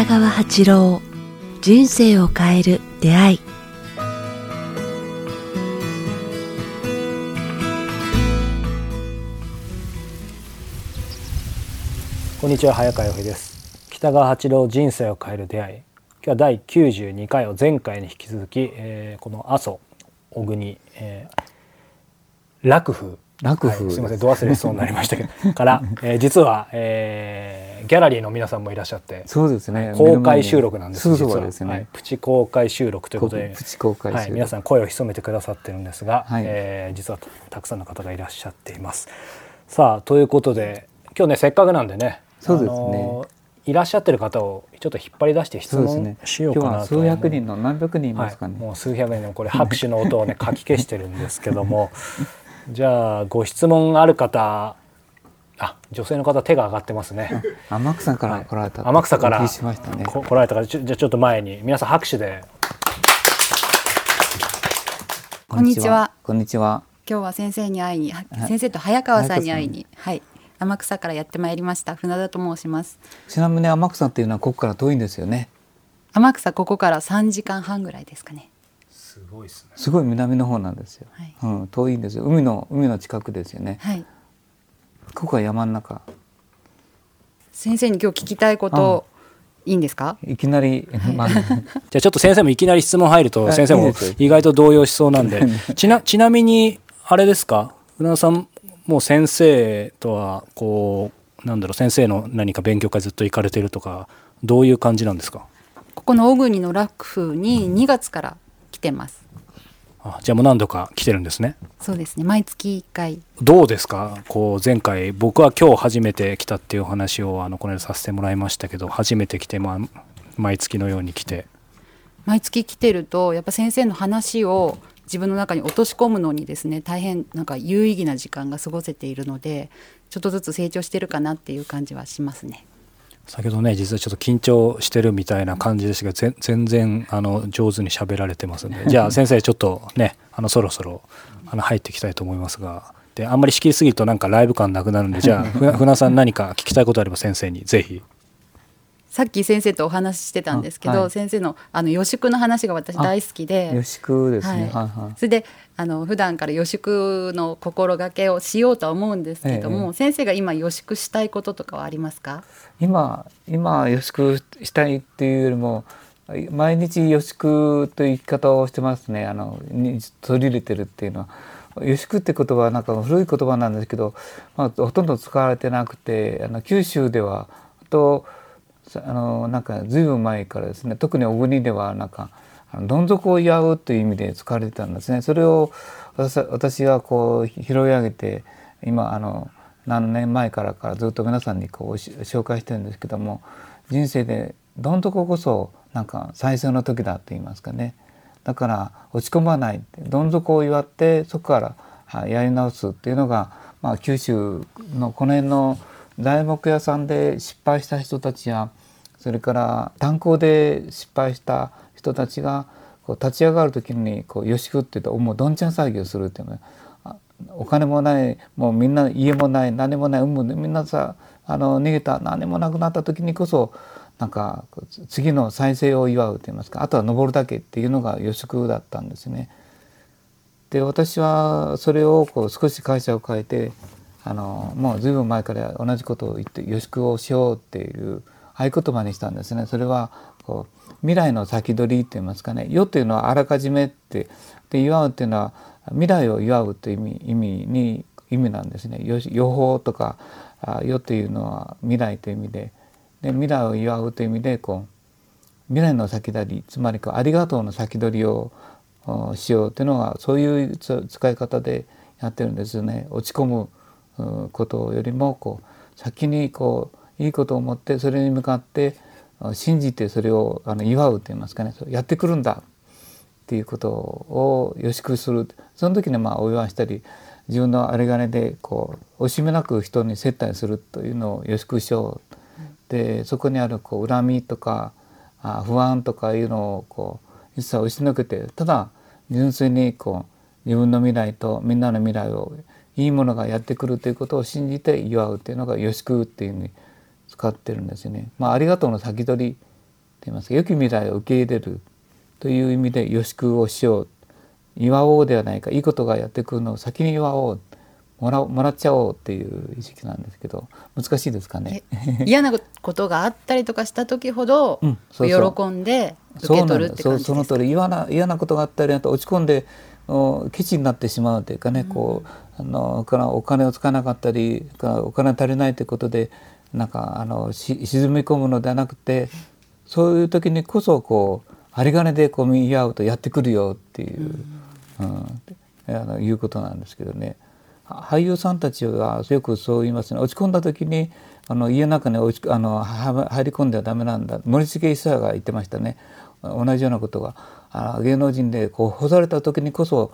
北川八郎人生を変える出会い。こんにちは早川洋平です。北川八郎人生を変える出会い。今日は第92回を前回に引き続き、えー、この阿蘇小国、えー、楽風楽風、はい、す。みませんど忘れしそうになりましたけど。から、えー、実は、えー、ギャラリーの皆さんもいらっしゃってそうですね。公開収録なんですそうそうですね、はい、プチ公開収録ということでプチ公開はい、皆さん声を潜めてくださってるんですが、はい、えー、実はたくさんの方がいらっしゃっています。さあということで今日ねせっかくなんでねそうですね。いらっしゃってる方をちょっと引っ張り出して質問しようかなと、ね、数百人の何百人いますかね、はい、もう数百人のこれ拍手の音をねかき消してるんですけども じゃあご質問ある方あ女性の方手が上がってますね。天草から来られた、はい、天草からしましたね。来られたか。らじゃちょっと前に皆さん拍手で。こんにちは。こんにちは。今日は先生に会いに、先生と早川さんに会いにはい。天草からやってまいりました。船田と申します。ちなみに天草っていうのはここから遠いんですよね。天草ここから3時間半ぐらいですかねすごいですね。すごい南の方なんですよ、はい、うん、遠いんですよ。海の海の近くですよね。はい。ここは山の中。先生に今日聞きたいこといいんですか？いきなり、まあ、じゃあちょっと先生もいきなり質問入ると先生も意外と動揺しそうなんで。ちなちなみにあれですか？船田さんもう先生とはこうなんだろう先生の何か勉強会ずっと行かれてるとかどういう感じなんですか？ここの小国の楽府に2月から来てます、あじゃあもう何度か来てるんですね。そうですね。毎月1回。どうですか？こう前回僕は今日初めて来たっていうお話をあのこの間させてもらいましたけど初めて来て、まあ、毎月のように来て。毎月来てるとやっぱ先生の話を自分の中に落とし込むのにですね大変なんか有意義な時間が過ごせているのでちょっとずつ成長してるかなっていう感じはしますね。先ほどね実はちょっと緊張してるみたいな感じですが全然あの上手に喋られてますんで じゃあ先生ちょっとねあのそろそろあの入っていきたいと思いますがであんまり仕切りすぎるとなんかライブ感なくなるんでじゃあ 船さん何か聞きたいことあれば先生にぜひ。さっき先生とお話ししてたんですけど、はい、先生のあの予宿の話が私大好きで。予宿ですね、はい。はい、それであの普段から予宿の心がけをしようとは思うんですけども、ええ、先生が今予宿したいこととかはありますか？今今予宿したいっていうよりも毎日予宿という生き方をしてますね。あの取り入れてるっていうのは。予宿って言葉はなんか古い言葉なんですけど、まあ、ほとんど使われてなくてあの九州ではとあのなんか随分前からですね特に小国ではなんかどん底を祝うという意味で使われてたんですね。それを私がこう拾い上げて今あの何年前からからずっと皆さんにこう紹介してるんですけども人生でどん底こそなんか最初の時だと言いますかねだから落ち込まないどん底を祝ってそこからやり直すっていうのが、まあ、九州のこの辺の材木屋さんで失敗した人たちやそれから炭鉱で失敗した人たちがこう立ち上がる時にこうよしくっていうともうどんちゃん騒ぎをするっていうのお金もないもうみんな家もない何もないみんなさあの逃げた何もなくなった時にこそなんか次の再生を祝うといいますかあとは登るだけっていうのが予祝だったんですね。で私はそれをこう少し会社を変えてあのもう随分前から同じことを言って予祝をしようっていう合言葉にしたんですね。それはこう未来の先取りって言いますかね「世」というのはあらかじめってで祝うっていうのは未来を祝うという意味意味に意味なんですね。予報とか「世」というのは未来という意味でで未来を祝うという意味でこう未来の先取りつまりこうありがとうの先取りをしようというのはそういう使い方でやってるんですよね。落ち込むことよりもこう先にこういいことを思ってそれに向かって信じてそれをあの祝うと言いますかね。やってくるんだ。っていうことをよしくする。その時にまあお祝いしたり自分のあれがねでこう惜しみなく人に接待するというのをよしくしよう。でそこにあるこう恨みとかあ不安とかいうのをこう一切押しのけてただ純粋にこう自分の未来とみんなの未来をいいものがやってくるということを信じて祝うっていうのが「よしく」っていうふうに使ってるんですよね。まあ、ありがとうの先取り言いますか。良き未来を受け入れるという意味で予祝をしよう。祝おうではないか。いいことがやってくるのを先に祝おう。もらもらっちゃおうっていう意識なんですけど難しいですかね？嫌なことがあったりとかした時ほど、うんそうそう。喜んで受け取るって感じですか？そうその通り。嫌な嫌なことがあったりあと落ち込んでおケチになってしまうというかね、こうあのからお金を使わなかったりお金足りないということでなんかあのし沈み込むのではなくてそういう時にこそこう有り金でこう見合うとやってくるよっていう、うん。あのいうことなんですけどね。は俳優さんたちはよくそう言いますね。落ち込んだ時にあの家の中に落ちあのは入り込んではダメなんだ。森重久彌が言ってましたね。同じようなことが。あ芸能人でこう干された時にこそ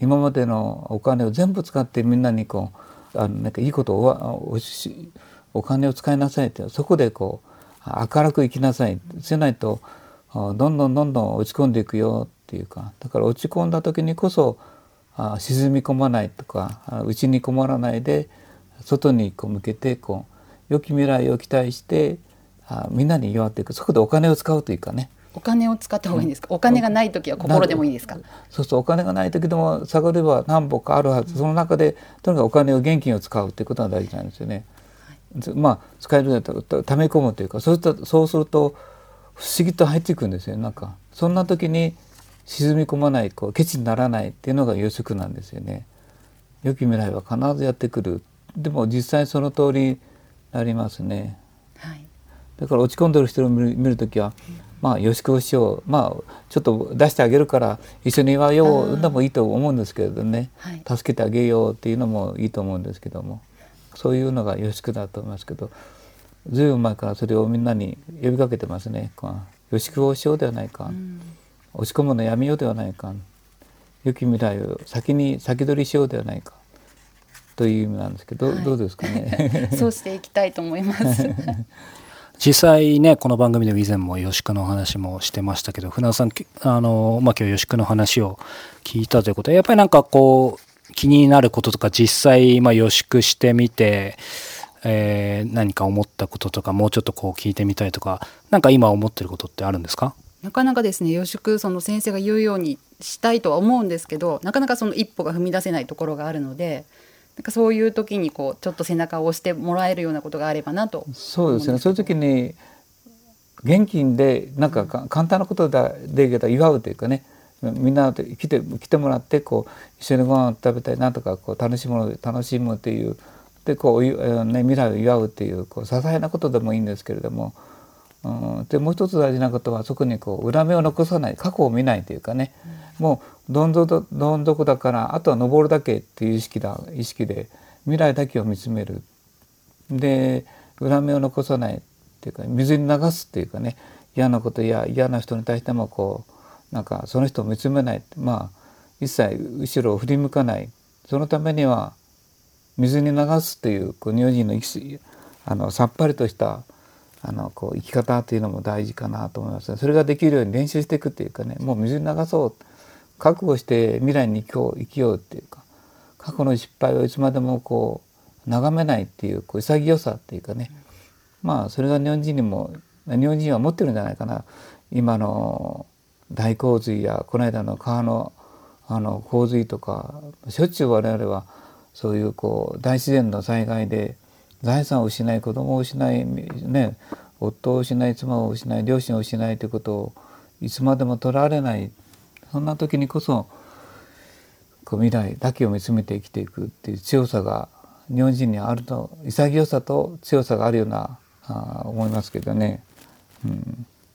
今までのお金を全部使ってみんなにこうあのなんかいいことをおしお金を使いなさいってそこでこう明るく生きなさい。せないとどんどんどんどん落ち込んでいくよっていうかだから落ち込んだ時にこそ沈み込まないとか内にこもらないで外にこう向けてこう良き未来を期待してみんなに祝っていく。そこでお金を使うというかね。お金を使った方がいいんですか、お金がない時は心でもいいですか？そうそうお金がない時でも探れば何本かあるはず。その中でとにかくお金を現金を使うっていうことが大事なんですよね。まあ使えるんだったらため込むというかそうするとそうすると不思議と入っていくんですよなんかそんな時に沈み込まないこうケチにならないっていうのが予測なんですよね。良き未来は必ずやってくる。でも実際その通りになりますね。はい。だから落ち込んでる人を見る見るときは、まあ予祝をしようまあちょっと出してあげるから一緒に祝ようでもいいと思うんですけれどね、はい。助けてあげようっていうのもいいと思うんですけどもそういうのが予祝だと思いますけどずいぶん前からそれをみんなに呼びかけてますね。こう。予祝をしようではないか、落ち込むのやめようではないか。良き未来を先に先取りしようではないか。という意味なんですけど、はい。どうですかね。そうしていきたいと思います。実際ねこの番組でも以前も吉久の話もしてましたけど船尾さんあの、まあ、今日吉久の話を聞いたということでやっぱりなんかこう気になることとか実際、まあ、吉久してみて、えー何か思ったこととかもうちょっとこう聞いてみたいとかなんか今思ってることってあるんですか？なかなかですね予祝その先生が言うようにしたいとは思うんですけどなかなかその一歩が踏み出せないところがあるのでなんかそういう時にこうちょっと背中を押してもらえるようなことがあればなと。そうですね。そういう時に現金でなんかか簡単なことだでけど祝うというかね。みんなで来て来てもらってこう一緒にご飯食べたいなとかこう楽しむの楽しむっていうでこうね、未来を祝うっていうこう些細なことでもいいんですけれども、うん、でもう一つ大事なことはそこにこう裏目を残さない過去を見ないというかね、もうどん底どん底だからあとは登るだけっていう意識だ意識で未来だけを見つめる。で裏目を残さないっていうか水に流すっていうかね嫌なことや嫌な人に対してもこうなんかその人を見つめない。まあ一切後ろを振り向かない。そのためには水に流すっていうこう日本人のあのさっぱりとしたあのこう生き方っていうのも大事かなと思いますそれができるように練習していくっていうかねもう水に流そう。覚悟して未来に生きよう生きようっていうか過去の失敗をいつまでもこう眺めないっていうこう潔さっていうかね。まあそれが日本人にも日本人は持ってるんじゃないかな。今の大洪水やこの間の川のあの洪水とかしょっちゅう我々はそういうこう大自然の災害で財産を失い子供を失いね夫を失い妻を失い両親を失いということをいつまでも取らわれないそんな時にこそこう未来だけを見つめて生きていくっていう強さが日本人にあると潔さと強さがあるようなあ思いますけどね、う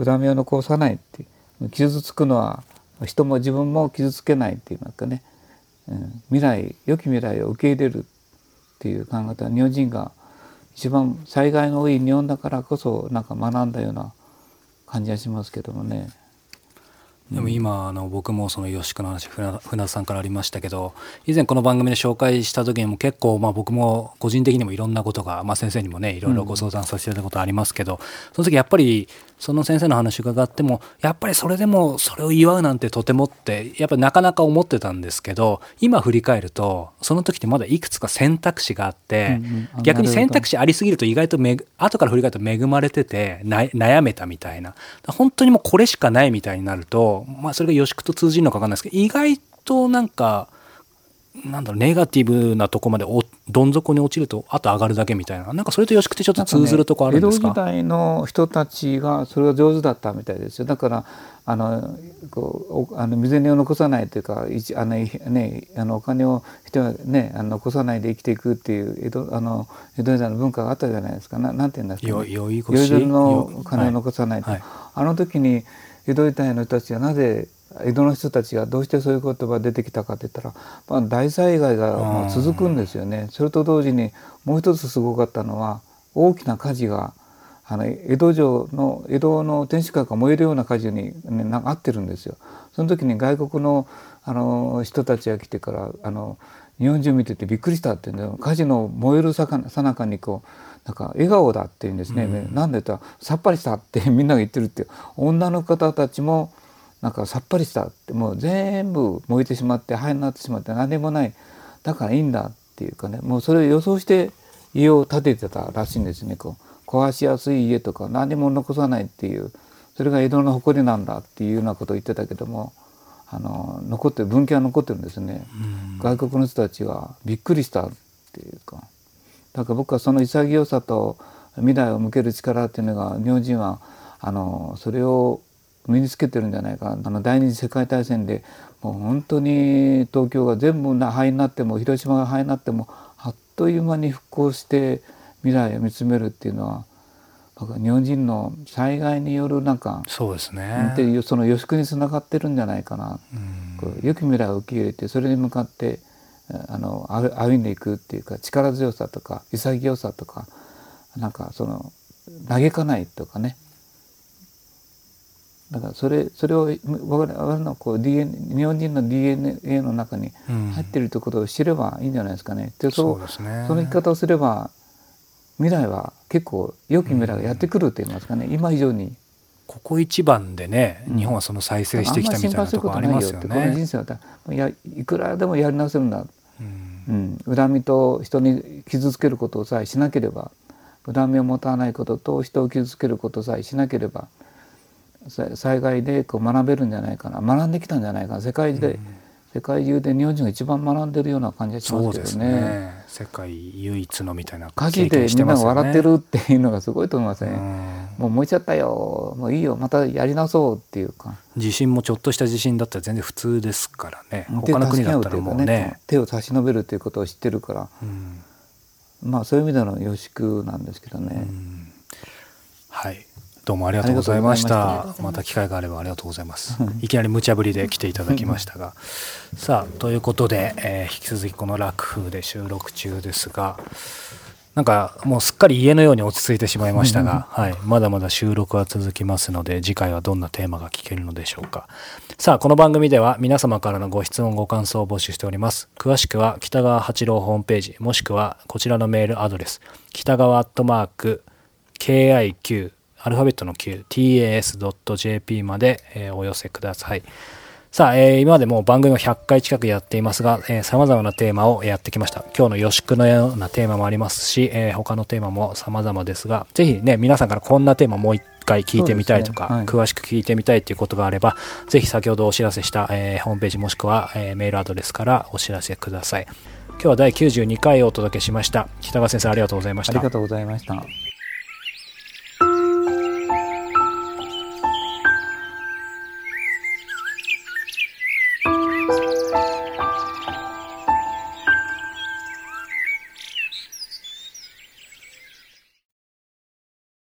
ん、恨みを残さないって傷つくのは人も自分も傷つけないって言いますかね、うん、未来良き未来を受け入れるっていう考え方は日本人が一番災害が多い日本だからこそなんか学んだような感じがしますけどもね。でも今あの僕もその吉久の話船船田さんからありましたけど以前この番組で紹介した時にも結構まあ僕も個人的にもいろんなことが、まあ、先生にもねいろいろご相談させていただいたことありますけど、その時やっぱりその先生の話伺ってもやっぱりそれでもそれを祝うなんてとてもってやっぱりなかなか思ってたんですけど今振り返るとその時ってまだいくつか選択肢があって、うんうんあ逆に選択肢ありすぎると意外とめぐ後から振り返ると恵まれててな悩めたみたいな。本当にもうこれしかないみたいになると、まあ、それが予宿と通じるのか分かんないですけど意外となんかなんだろうネガティブなとこまでおどん底に落ちるとあと上がるだけみたいな。なんかそれと予宿ってちょっと通ずるとこあるんですか？ね江戸時代の人たちがそれが上手だったみたいですよ。だからあのこうおあの未然を残さないというか一あの、ね、あのお金を人は、ね、あの残さないで生きていくっていう江戸あの江戸時代の文化があったじゃないですか。ななんて言うんですか、よね、酔い越し。の金を残さないと、はい。あの時に江戸時代の人たちがなぜ江戸の人たちがどうしてそういう言葉が出てきたかって言ったら、まあ、大災害がもう続くんですよね。それと同時にもう一つすごかったのは大きな火事があの江戸城の江戸の天守閣が燃えるような火事に、ね、なんか合ってるんですよ。その時に外国のあの人たちが来てからあの日本中見ててびっくりしたって言うんだよ。火事の燃えるさなかにこうなんか笑顔だって言うんですね、なんで言ったらさっぱりしたってみんなが言ってるって女の方たちもなんかさっぱりしたってもう全部燃えてしまって灰になってしまって何もない。だからいいんだっていうかね。もうそれを予想して家を建ててたらしいんですねこう。壊しやすい家とか何も残さないっていう。それが江戸の誇りなんだっていうようなことを言ってたけどもあの残ってる文献は残ってるんですね。外国の人たちがびっくりしたっていうか。だから僕はその潔さと未来を向ける力っていうのが日本人はあのそれを身につけてるんじゃないかあの第二次世界大戦でもう本当に東京が全部な灰になっても広島が灰になってもあっという間に復興して未来を見つめるっていうのは日本人の災害によるなんかそうですね。っていうその予測につながってるんじゃないかな、こう良き未来を受け入れてそれに向かってあの歩歩んでいくっていうか力強さとか潔さとかなんかその嘆かないとかねだからそれそれを我々のこう DNA 日本人の DNA の中に入っているということを知ればいいんじゃないですかね。でそうですね。その生き方をすれば未来は結構良き未来がやってくると言いますかね、今以上に。ここ一番でね、うん。日本はその再生してきたみたいなところありますよあんま心配することないよってこのね。人生はだやいくらでもやり直せるんだ、うん。うん、恨みと人に傷つけることさえしなければ恨みを持たないことと人を傷つけることさえしなければさ災害でこう学べるんじゃないかな学んできたんじゃないかな世界で、世界中で日本人が一番学んでるような感じがしますすけどね。ね。世界唯一のみたいな火事経験でみんな。が笑ってるっていうのがすごいと思いますね。うんもう燃えちゃったよもういいよまたやり直そうっていうか地震もちょっとした地震だったら全然普通ですからね。手他の国だったらもうね。手を差し伸べるということを知ってるからうんまあそういう意味での予宿なんですけどね。うんはい。どうもありがとうございました。また。機会があればありがとうございます。いきなり無茶ぶりで来ていただきましたが。さあ、ということで、えー引き続きこの楽風で収録中ですが、なんかもうすっかり家のように落ち着いてしまいましたが、はい、まだまだ収録は続きますので次回はどんなテーマが聞けるのでしょうか。さあこの番組では皆様からのご質問ご感想を募集しております。詳しくは北川八郎ホームページもしくはこちらのメールアドレス北川アットマーク KIQ アルファベットの Q tas.jp まで、えーお寄せくださいさあ、えー今までもう番組を100回近くやっていますが、えー、様々なテーマをやってきました。今日の予宿のようなテーマもありますし、えー他のテーマも様々ですが、ぜひね、皆さんからこんなテーマもう一回聞いてみたいとか、そうですね詳しく聞いてみたいということがあれば、ぜひ先ほどお知らせした、えーホームページもしくは、えーメールアドレスからお知らせください。今日は第92回をお届けしました。北川先生ありがとうございましたありが。とうございました。